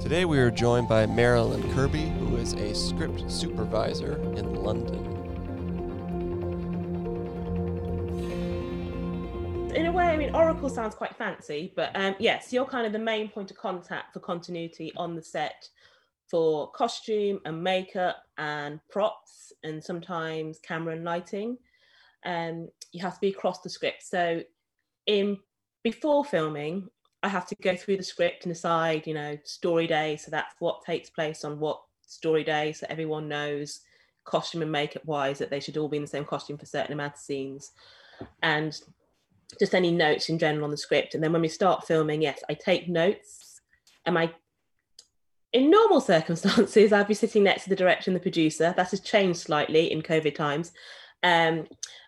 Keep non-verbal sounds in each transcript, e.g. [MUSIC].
Today we are joined by Marilyn Kirby, who is a script supervisor in London. In a way, I mean, Oracle sounds quite fancy, but um, yes, you're kind of the main point of contact for continuity on the set for costume and makeup and props and sometimes camera and lighting. Um, you have to be across the script. So, in before filming, I have to go through the script and decide, you know, story day. So that's what takes place on what story day, so everyone knows costume and makeup wise that they should all be in the same costume for certain amount of scenes, and just any notes in general on the script. And then when we start filming, yes, I take notes. Am I in normal circumstances, [LAUGHS] I'd be sitting next to the director and the producer. That has changed slightly in COVID times. Um,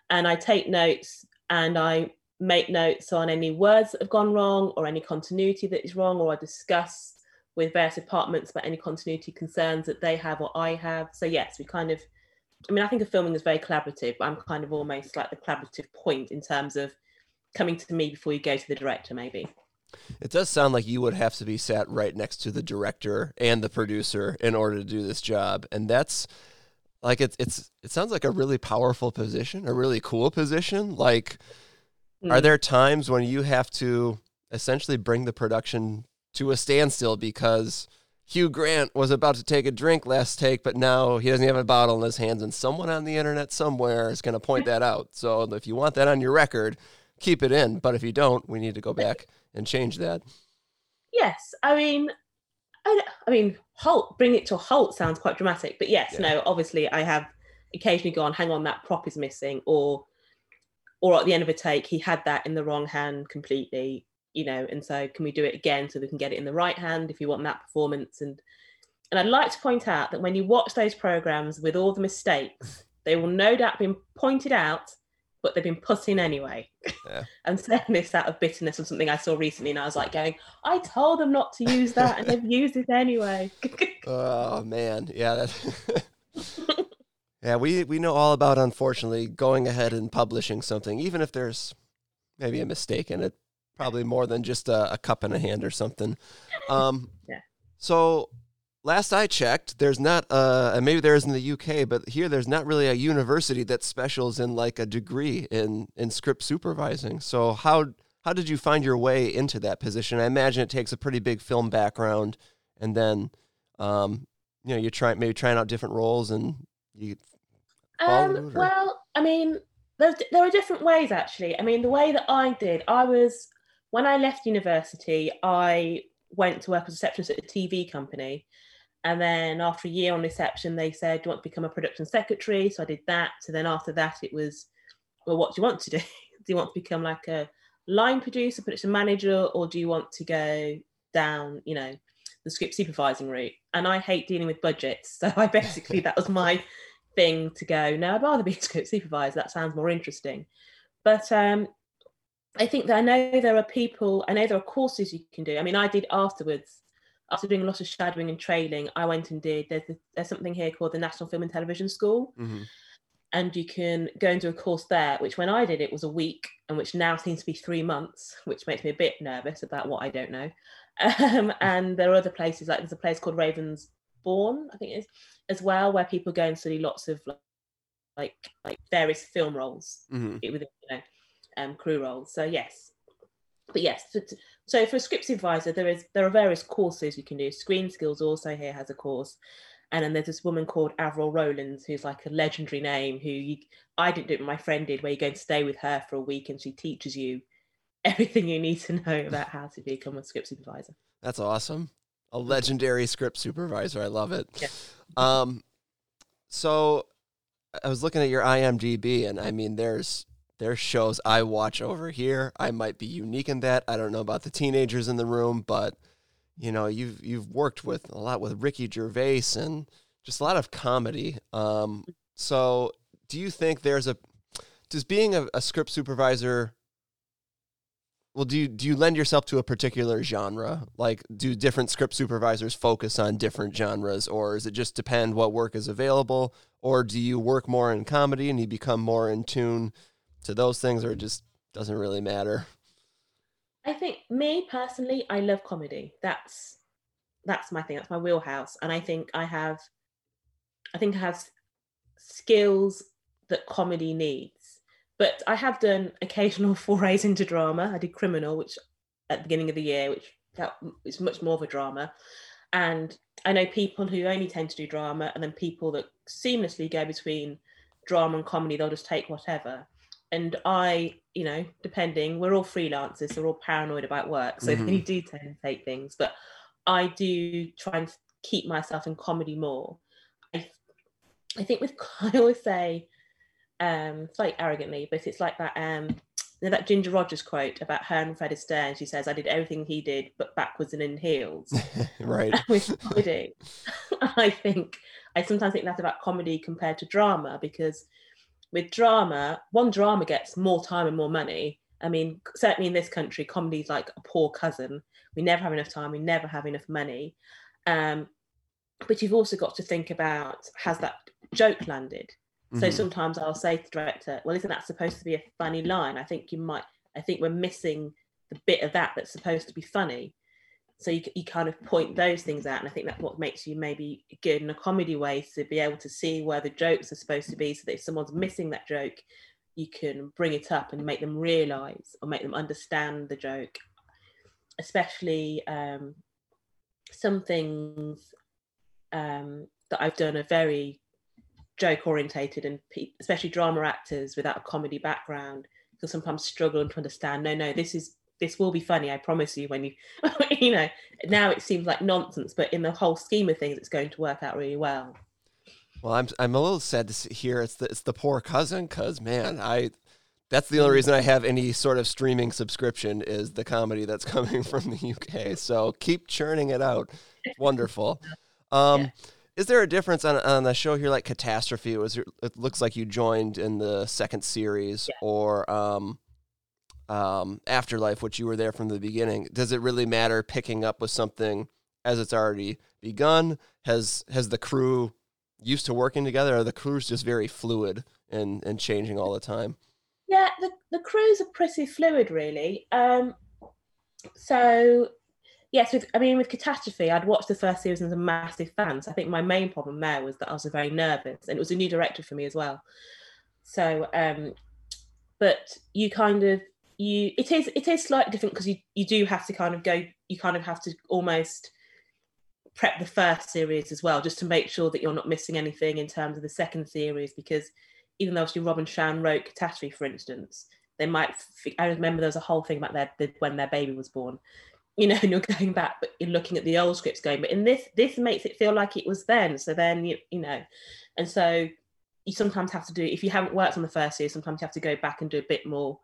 and I take notes and I make notes on any words that have gone wrong or any continuity that is wrong, or I discuss with various departments about any continuity concerns that they have or I have. So, yes, we kind of, I mean, I think of filming is very collaborative, but I'm kind of almost like the collaborative point in terms of coming to me before you go to the director, maybe. It does sound like you would have to be sat right next to the director and the producer in order to do this job. And that's like it's it's it sounds like a really powerful position, a really cool position. Like mm. are there times when you have to essentially bring the production to a standstill because Hugh Grant was about to take a drink last take, but now he doesn't have a bottle in his hands, and someone on the internet somewhere is going to point that out. So if you want that on your record, keep it in. But if you don't, we need to go back and change that. Yes, I mean, I, I mean, halt, bring it to a halt sounds quite dramatic, but yes, yeah. no, obviously, I have occasionally gone, hang on, that prop is missing, or or at the end of a take, he had that in the wrong hand completely, you know, and so can we do it again so we can get it in the right hand if you want that performance and and I'd like to point out that when you watch those programs with all the mistakes, they will no doubt be pointed out but they've been put in anyway. Yeah. [LAUGHS] and saying this out of bitterness of something I saw recently, and I was like going, I told them not to use that, and they've used it anyway. [LAUGHS] oh man, yeah, that. [LAUGHS] yeah, we we know all about unfortunately going ahead and publishing something, even if there's maybe a mistake in it, probably more than just a, a cup in a hand or something. Um, [LAUGHS] yeah. So last I checked, there's not, uh, and maybe there is in the UK, but here there's not really a university that specials in like a degree in in script supervising. So how how did you find your way into that position? I imagine it takes a pretty big film background, and then um, you know you try maybe trying out different roles and you. Um, well, I mean, there there are different ways actually. I mean, the way that I did, I was when I left university, I went to work as a receptionist at a TV company and then after a year on reception, they said, Do you want to become a production secretary? So I did that. So then after that, it was, Well, what do you want to do? [LAUGHS] do you want to become like a line producer, production manager, or do you want to go down, you know, the script supervising route? And I hate dealing with budgets. [LAUGHS] So I basically, that was my thing to go, No, I'd rather be a [LAUGHS] supervisor. That sounds more interesting. But um, I think that I know there are people, I know there are courses you can do. I mean, I did afterwards after doing a lot of shadowing and trailing, I went and did there's, there's something here called the National Film and Television School. Mm-hmm. And you can go and do a course there, which when I did it was a week, and which now seems to be three months, which makes me a bit nervous about what I don't know. [LAUGHS] Um, and there are other places, like there's a place called Ravensbourne, I think it is, as well, where people go and study lots of like like like various film roles mm-hmm. within you know um, crew roles. So yes, but yes, to, so for a script supervisor, there is there are various courses you can do. Screen Skills also here has a course, and then there's this woman called Avril Rowlands who's like a legendary name. Who you, I didn't do it, but my friend did. Where you go and stay with her for a week, and she teaches you everything you need to know about how to become a script supervisor. That's awesome. A legendary script supervisor. I love it. Yeah. Um, so I was looking at your IMDb, and I mean, there's there's shows I watch over here. I might be unique in that. I don't know about the teenagers in the room, but you know, you've you've worked with a lot with Ricky Gervais and just a lot of comedy. Um, so, do you think there's a does being a, a script supervisor well do you do you lend yourself to a particular genre like do different script supervisors focus on different genres or does it just depend what work is available or do you work more in comedy and you become more in tune to those things, or it just doesn't really matter? I think me personally, I love comedy. That's that's my thing. That's my wheelhouse, and I think I have, I think I have skills that comedy needs. But I have done occasional [LAUGHS] forays into drama. I did Criminal, which at the beginning of the year, which that is much more of a drama. And I know people who only tend to do drama, and then people that seamlessly go between drama and comedy. They'll just take whatever. And I, you know, depending, we're all freelancers, so we're all paranoid about work. So mm-hmm. you do tend to take things, but I do try and keep myself in comedy more. I, I think with [LAUGHS] I always say, um, slightly arrogantly, but it's like that um that Ginger Rogers quote about her and Fred Astaire. She says, "I did everything he did, but backwards and in heels." [LAUGHS] right. [LAUGHS] With comedy, [LAUGHS] I think I sometimes think that's about comedy compared to drama because with drama, one drama gets more time and more money. I mean, certainly in this country, comedy is like a poor cousin. We never have enough time. We never have enough money. Um, but you've also got to think about has that joke landed? Mm-hmm. So sometimes I'll say to the director, well, isn't that supposed to be a funny line? I think you might, I think we're missing the bit of that that's supposed to be funny. So you, you kind of point those things out. And I think that's what makes you maybe good in a comedy way to be able to see where the jokes are supposed to be so that if someone's missing that joke, you can bring it up and make them realize or make them understand the joke. Especially um, some things um, that I've done are very joke orientated and pe- especially drama actors without a comedy background will sometimes struggle to understand no no this is this will be funny i promise you when you [LAUGHS] you know now it seems like nonsense but in the whole scheme of things it's going to work out really well well i'm i'm a little sad to hear it's the, it's the poor cousin cuz man i that's the only mm. reason I have any sort of streaming subscription is the comedy that's [LAUGHS] coming from the UK. So keep churning it out. Wonderful. [LAUGHS] Um, yeah. Is there a difference on on a show here like Catastrophe? It was it looks like you joined in the second series, yeah. or um, um, Afterlife, which you were there from the beginning. Does it really matter picking up with something as it's already begun? Has has the crew used to working together? Or the crew's just very fluid and and changing all the time? Yeah, the the crews are pretty fluid, really. Um, so yes, with I mean with Catastrophe, I'd watched the first series as a massive fan. So I think my main problem there was that I was very nervous, and it was a new director for me as well. So, um, but you kind of you it is it is slightly different because you you do have to kind of go you kind of have to almost prep the first series as well just to make sure that you're not missing anything in terms of the second series because even though obviously Robin Shan wrote Catastrophe for instance they might I remember there was a whole thing about their when their baby was born you know, and [LAUGHS] you're going back, but you're looking at the old scripts going, but in this, this makes it feel like it was then. So then, you, you know, and so you sometimes have to do, if you haven't worked on the first year, sometimes you have to go back and do a bit more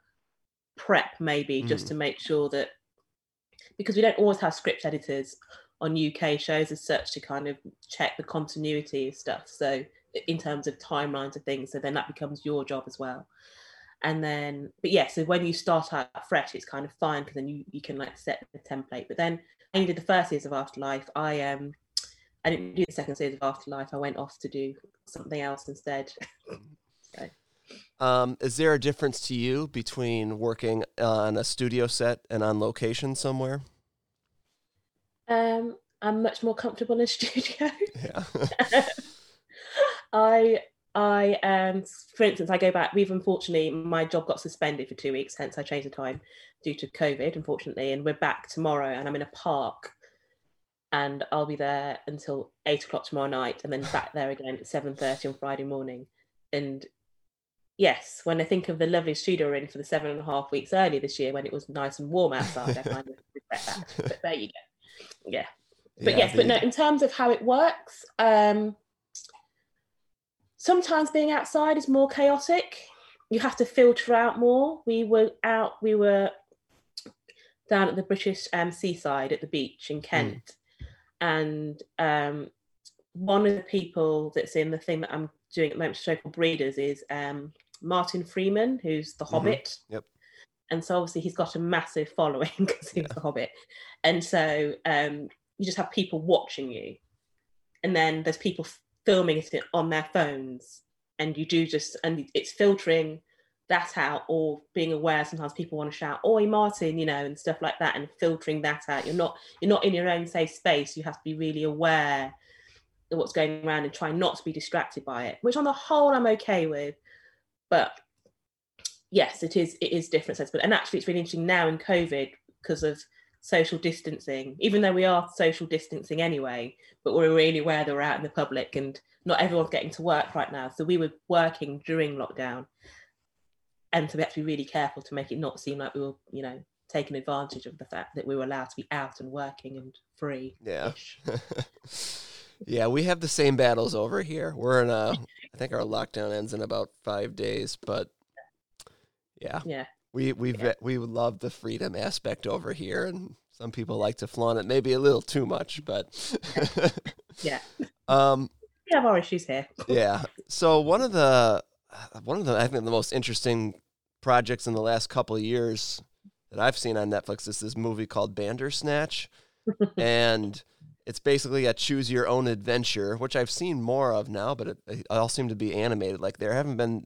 prep, maybe, mm. just to make sure that, because we don't always have script editors on UK shows as such to kind of check the continuity of stuff. So in terms of timelines of things, so then that becomes your job as well and then but yeah so when you start out fresh it's kind of fine because then you, you can like set the template. But then I did the first series of afterlife. I um i didn't do the second series of afterlife. I went off to do something else instead. [LAUGHS] So. um, is there a difference to you between working on a studio set and on location somewhere? Um i'm much more comfortable in a [LAUGHS] studio. Yeah. [LAUGHS] I I um for instance I go back we've unfortunately my job got suspended for two weeks hence I changed the time due to COVID unfortunately and we're back tomorrow and I'm in a park and I'll be there until eight o'clock tomorrow night and then [LAUGHS] back there again at 7.30 on Friday morning. And yes when I think of the lovely studio we're in for the seven and a half weeks earlier this year when it was nice and warm outside I kind of [LAUGHS] regret that but there you go. Yeah. But yeah, yes the... but no in terms of how it works um sometimes being outside is more chaotic. You have to filter out more. We were out, we were down at the British um, seaside at the beach in Kent. Mm. And um, one of the people that's in the thing that I'm doing at the moment, show called Breeders, is um, Martin Freeman, who's the mm-hmm. Hobbit. Yep. And so obviously he's got a massive following [LAUGHS] because he's yeah. the Hobbit. And so um, you just have people watching you. And then there's people filming it on their phones and you do just and it's filtering that out or being aware sometimes people want to shout oi martin you know and stuff like that and filtering that out. You're not you're not in your own safe space. You have to be really aware of what's going around and try not to be distracted by it which on the whole i'm okay with. But yes it is it is different but and actually it's really interesting now in covid because of social distancing even though we are social distancing anyway but we're really aware that we're out in the public and not everyone's getting to work right now so we were working during lockdown and so we have to be really careful to make it not seem like we were, you know, taking advantage of the fact that we were allowed to be out and working and free. Yeah. [LAUGHS] yeah, we have the same battles over here. We're in a, I think our lockdown ends in about five days, but yeah. Yeah. We we yeah. we love the freedom aspect over here, and some people like to flaunt it, maybe a little too much, but [LAUGHS] yeah. [LAUGHS] Um, we have our issues here. [LAUGHS] yeah. So one of the one of the I think the most interesting projects in the last couple of years that I've seen on Netflix is this movie called Bandersnatch, and it's basically a choose your own adventure, which I've seen more of now, but it, it all seem to be animated. Like there haven't been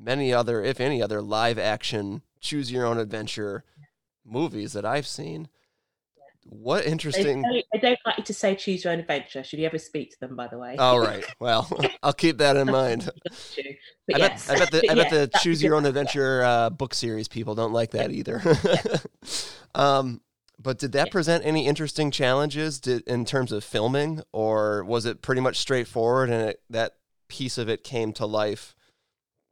many other, if any other, live action choose your own adventure movies that I've seen. What interesting. I don't, don't, like you to say choose your own adventure. Should you ever speak to them, by the way? All right. Well, [LAUGHS] I'll keep that in [LAUGHS] mind. I, bet, I bet the, [LAUGHS] I bet the choose your own adventure uh, book series people don't like that either. um, but did that present any interesting challenges did, in terms of filming, or was it pretty much straightforward and it, that piece of it came to life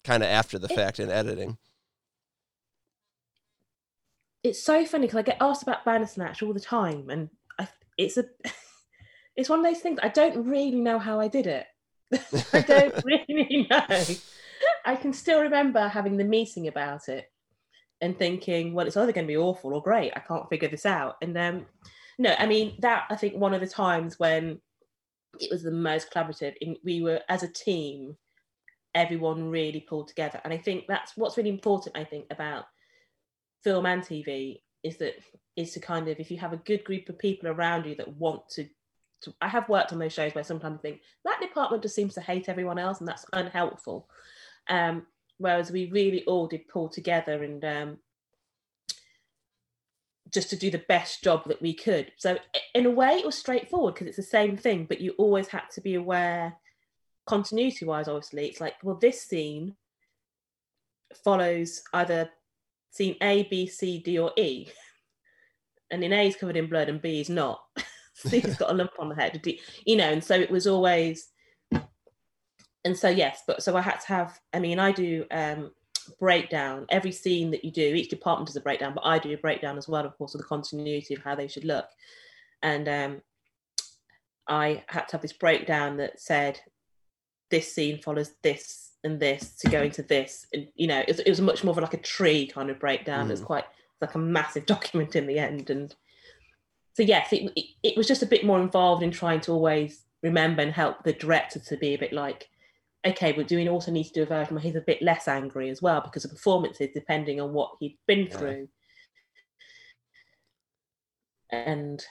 kind of after the fact in editing? it's so funny because I get asked about banner Bandersnatch all the time, and I, it's a [LAUGHS] it's one of those things I don't really know how I did it. [LAUGHS] I don't [LAUGHS] really know. I can still remember having the meeting about it and thinking, well, it's either going to be awful or great. I can't figure this out. And um, no, I mean that I think one of the times when it was the most collaborative. In, we were as a team, everyone really pulled together, and I think that's what's really important. I think about film and TV is that is to kind of if you have a good group of people around you that want to, to I have worked on those shows where sometimes I think that department just seems to hate everyone else and that's unhelpful. Um, whereas we really all did pull together and um, just to do the best job that we could. So in a way, it was straightforward because it's the same thing, but you always had to be aware, continuity wise. Obviously, it's like well, this scene follows either scene A, B, C, D, or E. And in A is covered in blood and B is not. [LAUGHS] C's got a lump on the head, you know, and so it was always and so yes, but so I had to have, I mean, I do um breakdown every scene that you do, each department does a breakdown, but I do a breakdown as well, of course, of the continuity of how they should look. And um I had to have this breakdown that said this scene follows this and this to go into this. And you know it was, it was much more of like a tree kind of breakdown. Mm. it's quite like a massive [LAUGHS] document in the end. And so yes it, it, it was just a bit more involved in trying to always remember and help the director to be a bit like okay but do we also need to do a version where he's a bit less angry as well because the performances depending on what he'd been through? And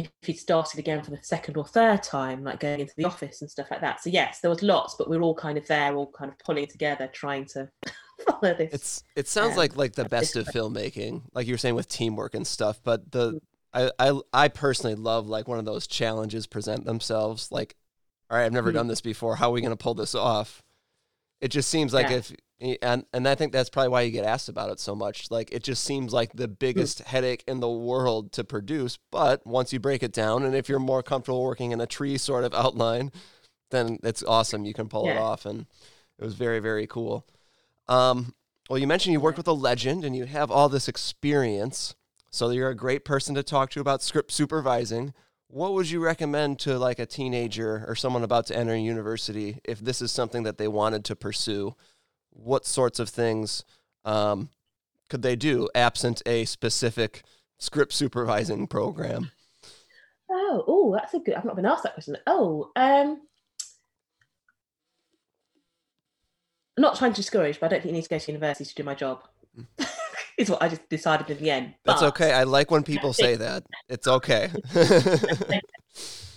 if he'd started again for the second or third time, like going into the office and stuff like that. So yes, there was lots, but we are all kind of there, all kind of pulling together, trying to [LAUGHS] follow this. It's it sounds um, like like the best of filmmaking, like you were saying with teamwork and stuff. But the mm. I I I personally love like one of those challenges present themselves. Like, all right, I've never mm-hmm. done this before. How are we going to pull this off? It just seems like yeah. if and and I think that's probably why you get asked about it so much. Like it just seems like the biggest headache in the world to produce, but once you break it down and if you're more comfortable working in a tree sort of [LAUGHS] outline, then it's awesome. You can pull yeah. it off and it was very very cool. Um, well, you mentioned you worked with a legend and you have all this experience, so you're a great person to talk to about script supervising what would you recommend to like a teenager or someone about to enter university if this is something that they wanted to pursue what sorts of things um, could they do absent a specific script supervising program oh oh that's a good i've not been asked that question oh um I'm not trying to discourage but i don't think you need to go to university to do my job [LAUGHS] is what I just decided in the end. That's but, okay. I like when people say that. It's okay. [LAUGHS]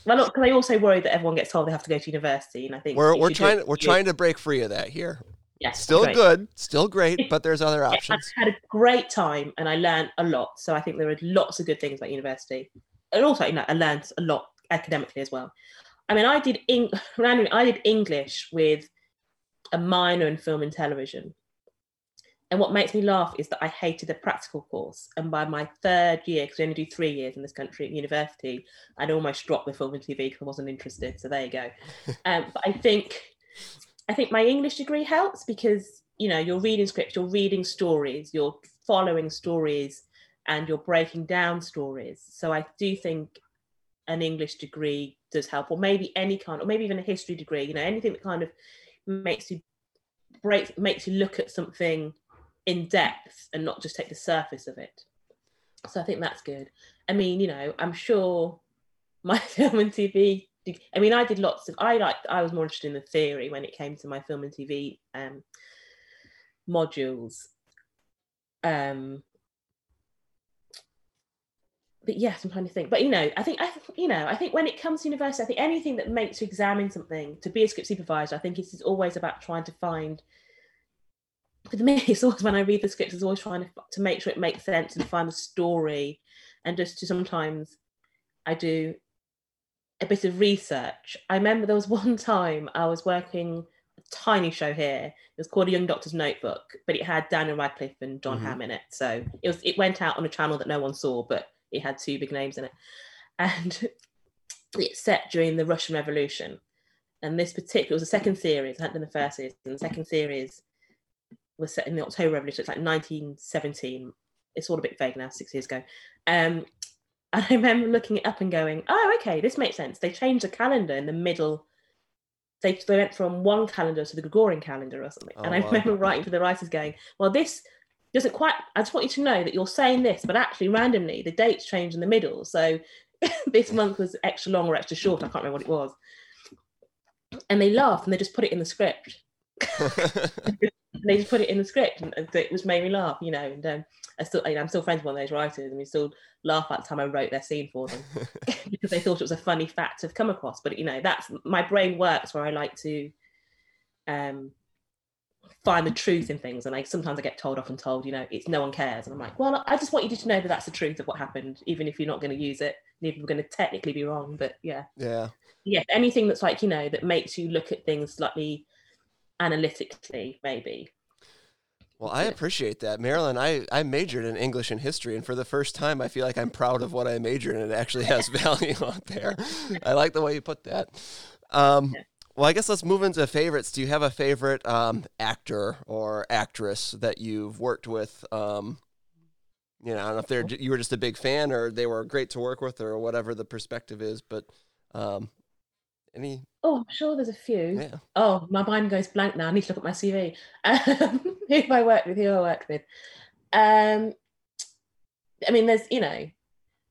well, look, because I also worry that everyone gets told they have to go to university, and I think we're we're trying we're trying to break free of that here. Yeah, still great. good, still great, [LAUGHS] but there's other options. I had a great time and I learned a lot. So I think there are lots of good things about university, and also you know I learned a lot academically as well. I mean, I did in [LAUGHS] randomly, I did English with a minor in film and television. And what makes me laugh is that I hated the practical course. And by my third year, because we only do three years in this country at university, I'd almost dropped the film and TV because I wasn't interested. So there you go. [LAUGHS] um, but I think I think my English degree helps because you know you're reading scripts, you're reading stories, you're following stories, and you're breaking down stories. So I do think an English degree does help, or maybe any kind, or maybe even a history degree. You know, anything that kind of makes you break, makes you look at something in depth and not just take the surface of it. So I think that's good. I mean, you know, I'm sure my [LAUGHS] film and TV I mean, I did lots of. I like. I was more interested in the theory when it came to my film and TV um, modules. Um, but yes, I'm trying to think. But you know, I think I, you know, I think when it comes to university, I think anything that makes you examine something to be a script supervisor, I think it's always about trying to find. For me, [LAUGHS] it's always when I read the script, it's always trying to to make sure it makes sense and find the story, and just to sometimes I do a bit of research. I remember there was [LAUGHS] one time I was working a tiny show here. It was called A Young Doctor's Notebook, but it had Daniel Radcliffe and Jon mm-hmm. Hamm in it. So it was it went out on a channel that no one saw, but it had two big names in it. [LAUGHS] And it's set during the Russian Revolution. And this particular was the second series. I hadn't done the first series, and the second series was set in the October Revolution. It's like 1917. It's all a bit vague now, six years ago. Um, and [LAUGHS] I remember looking it up and going, oh, okay, this makes sense. They changed the calendar in the middle. They, they went from one calendar to the Gregorian calendar or something. Oh, and I wow. remember writing to the writers going, well, this doesn't quite, I just want you to know that you're saying this, but actually randomly the dates change in the middle. So [LAUGHS] this month was extra long or extra short. I can't remember what it was. And they laughed and they just put it in the script. [LAUGHS] they just put it in the script and it was made me laugh, you know. And um, I still, I, am still friends with one of those writers, and we still laugh at the time I wrote their scene for them [LAUGHS] [LAUGHS] because they thought it was a funny fact to have come across. But you know, that's my brain works where I like to um, find the truth in things, and like sometimes I get told off and told, you know, it's no one cares, and I'm like, well, I just want you to know that that's the truth of what happened, even if you're not going to use it, even if we're going to technically be wrong. But yeah, yeah, yeah, anything that's like you know that makes you look at things slightly analytically, maybe well, I appreciate that. Marilyn, I, I majored in English and history, and for the first time, I feel like I'm proud of what I majored in. It actually has [LAUGHS] value [LAUGHS] out there. I like the way you put that. Um, well, I guess let's move into favorites. Do you have a favorite um, actor or actress that you've worked with? Um, you know, I don't know if they're you were just a big fan or they were great to work with or whatever the perspective is, but um, any? Oh, I'm sure there's a few. Yeah. Oh, my mind goes blank now. I need to look at my CV. Um, [LAUGHS] who I worked with, who I worked with. Um, I mean, there's you know,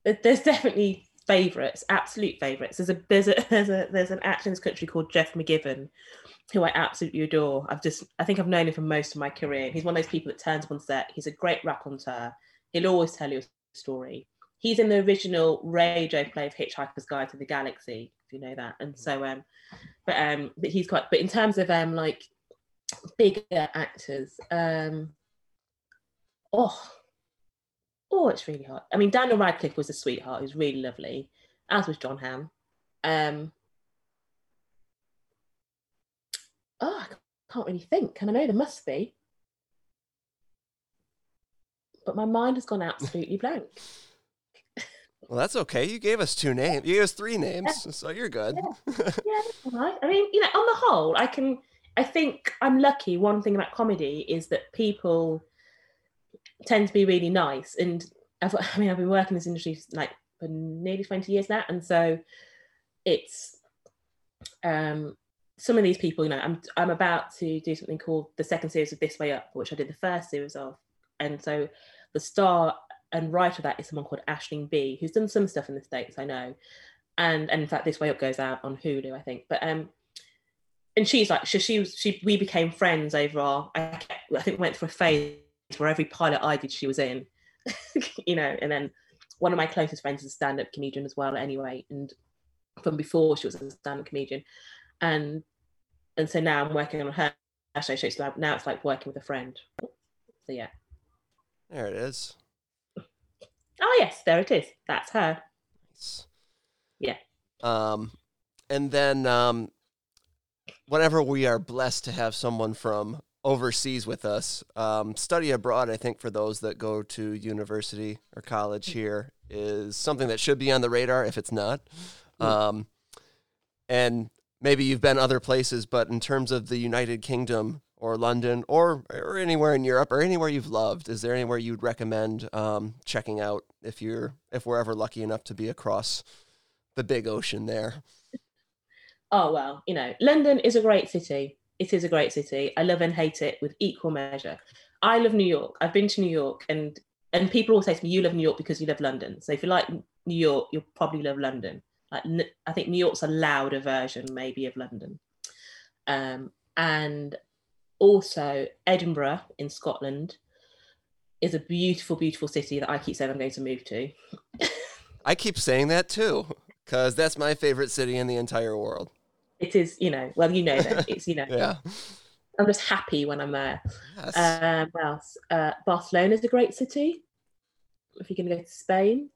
there's definitely favourites, absolute favourites. There's a there's a [LAUGHS] there's a there's an actor in this country called Geoff McGivern, who I absolutely adore. I've just I think I've known him for most of my career. He's one of those people that turns up on set. He's a great raconteur. He'll always tell you a story. He's in the original radio play of Hitchhiker's Guide to the Galaxy if you know that. And so, um, but um, but he's quite. But in terms of um, like bigger actors, um, oh, oh, it's really hard. I mean, Daniel Radcliffe was a sweetheart. He was really lovely, as was Jon Hamm. Um, oh, I can't really think, and I know there must be, but my mind has gone absolutely blank. Well, that's okay. You gave us two names. You gave us three names, so you're good. Yeah, [LAUGHS] yeah. I mean, you know, on the whole, I can. I think I'm lucky. One thing about comedy is that people tend to be really nice, and I've, [LAUGHS] I mean, I've been working in this industry like for nearly 20 years now, and so it's um some of these people. You know, I'm I'm about to do something called the second series of This Way Up, which I did the first series of, and so the star and writer of that is someone called Aisling Bea, who's done some stuff in the States, I know. And, and in fact, This Way Up goes out on Hulu, I think. But um, and she's like, she, she was, she, we became friends over our, I, I think went through a phase where every pilot I did, she was in, [LAUGHS] you know, and then one of my closest friends is a stand-up comedian as well, anyway. And from before she was a stand-up comedian. And, and so now I'm working on her associates that now it's like working with a friend. So yeah. There it is. Oh yes, there it is. That's her. Nice. Yeah. Um, and then um, whenever we are blessed to have someone from overseas with us, um, study abroad. I think for those that go to university or college here is something that should be on the radar if it's not. Um, and maybe you've been other places, but in terms of the United Kingdom or London or or anywhere in Europe or anywhere you've loved, is there anywhere you'd recommend um, checking out if you're if we're ever lucky enough to be across the big ocean there? Oh well, you know, London is a great city. It is a great city. I love and hate it with equal measure. I love New York. I've been to New York, and and people always say to me, "You love New York because you love London." So if you like New York, you'll probably love London. Like I think New York's a louder version, maybe, of London. Um, and also Edinburgh in Scotland is a beautiful, beautiful city that I keep saying I'm going to move to. I keep saying that too, because that's my favorite city in the entire world. It is, you know, well, you know that it's, you know, [LAUGHS] yeah. I'm just happy when I'm there. Yes. What else? Uh, Barcelona is a great city. If you're going to go to Spain,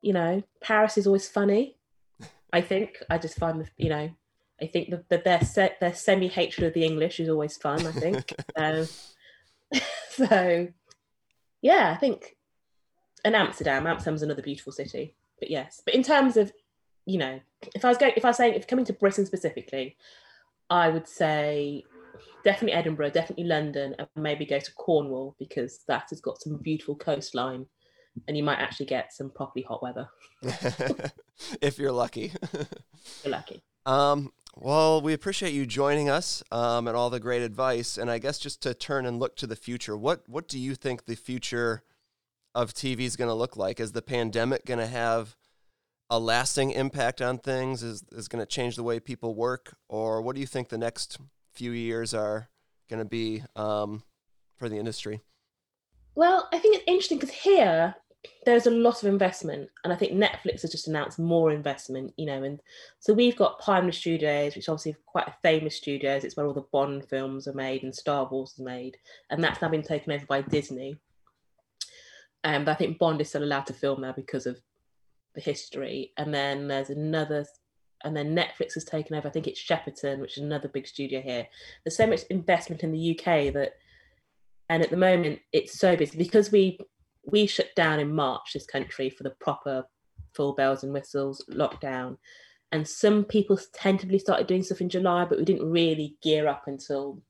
you know, Paris is always funny. I think I just find the, you know, I think that the, their se- their semi hatred of the English is always fun. I think. [LAUGHS] um, [LAUGHS] so, yeah, I think, and Amsterdam. Amsterdam's another beautiful city. But yes, but in terms of, you know, if I was going, if I was saying, if coming to Britain specifically, I would say definitely Edinburgh, definitely London, and maybe go to Cornwall because that has got some beautiful coastline and you might actually get some properly hot weather. [LAUGHS] if you're lucky. you're lucky. Um, well, we appreciate you joining us um, and all the great advice. And I guess just to turn and look to the future, what what do you think the future of TV is going to look like? Is the pandemic going to have a lasting impact on things? Is is going to change the way people work, or what do you think the next few years are going to be um, for the industry? Well, I think it's interesting because here there's a lot of investment and i think netflix has just announced more investment you know and so we've got pinewood studios which obviously quite a famous studios it's where all the bond films are made and star wars is made and that's now been taken over by disney. Um, but i think bond is still allowed to film there because of the history. And then there's another and then netflix has taken over. I think it's shepperton which is another big studio here. There's so much investment in the uk that and at the moment it's so busy. Because we we shut down in March this country for the proper full bells and whistles lockdown. And some people tentatively started doing stuff in July, but we didn't really gear up until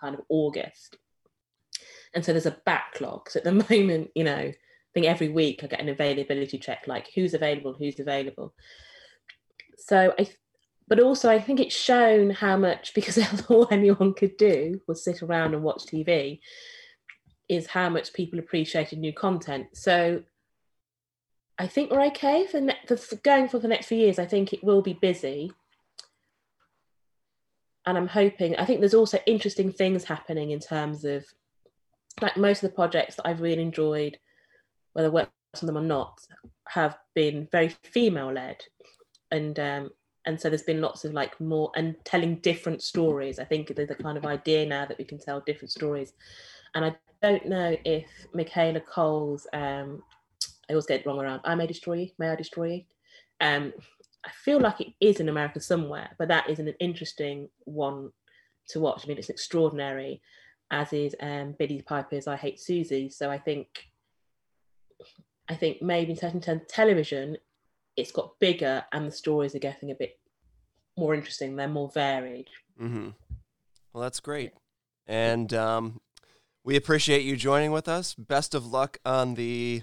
kind of August. And so there's a backlog. So at the [LAUGHS] moment, you know, I think every week I get an availability check, like who's available, who's available. So I, but also I think it's shown how much [LAUGHS] because all anyone could do was sit around and watch TV is how much people appreciated new content. So I think we're okay for, ne- for going for the next few years. I think it will be busy. And I'm hoping, I think there's also interesting things happening in terms of like most of the projects that I've really enjoyed, whether I work on them or not, have been very female led. And um, and so there's been lots of like more and telling different stories. I think there's a kind of idea now that we can tell different stories. And I don't know if Michaela Coel's, um, I always get it wrong around, I May Destroy You, May I Destroy You? Um, I feel like it is in America somewhere, but that is an interesting one to watch. I mean, it's extraordinary, as is um, Billie Piper's I Hate Susie. So I think, I think maybe in certain terms, television, it's got bigger and the stories are getting a bit more interesting. They're more varied. Mm-hmm. Well, that's great. And um, we appreciate you joining with us. Best of luck on the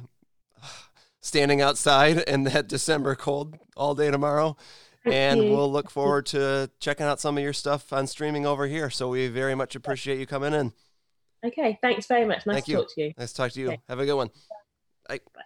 [SIGHS] standing outside in that December cold all day tomorrow. And [LAUGHS] we'll look forward to checking out some of your stuff on streaming over here. So we very much appreciate you coming in. Okay, thanks very much. Nice Thank to you. talk to you. Nice to talk to you. Okay. Have a good one. Bye. Bye.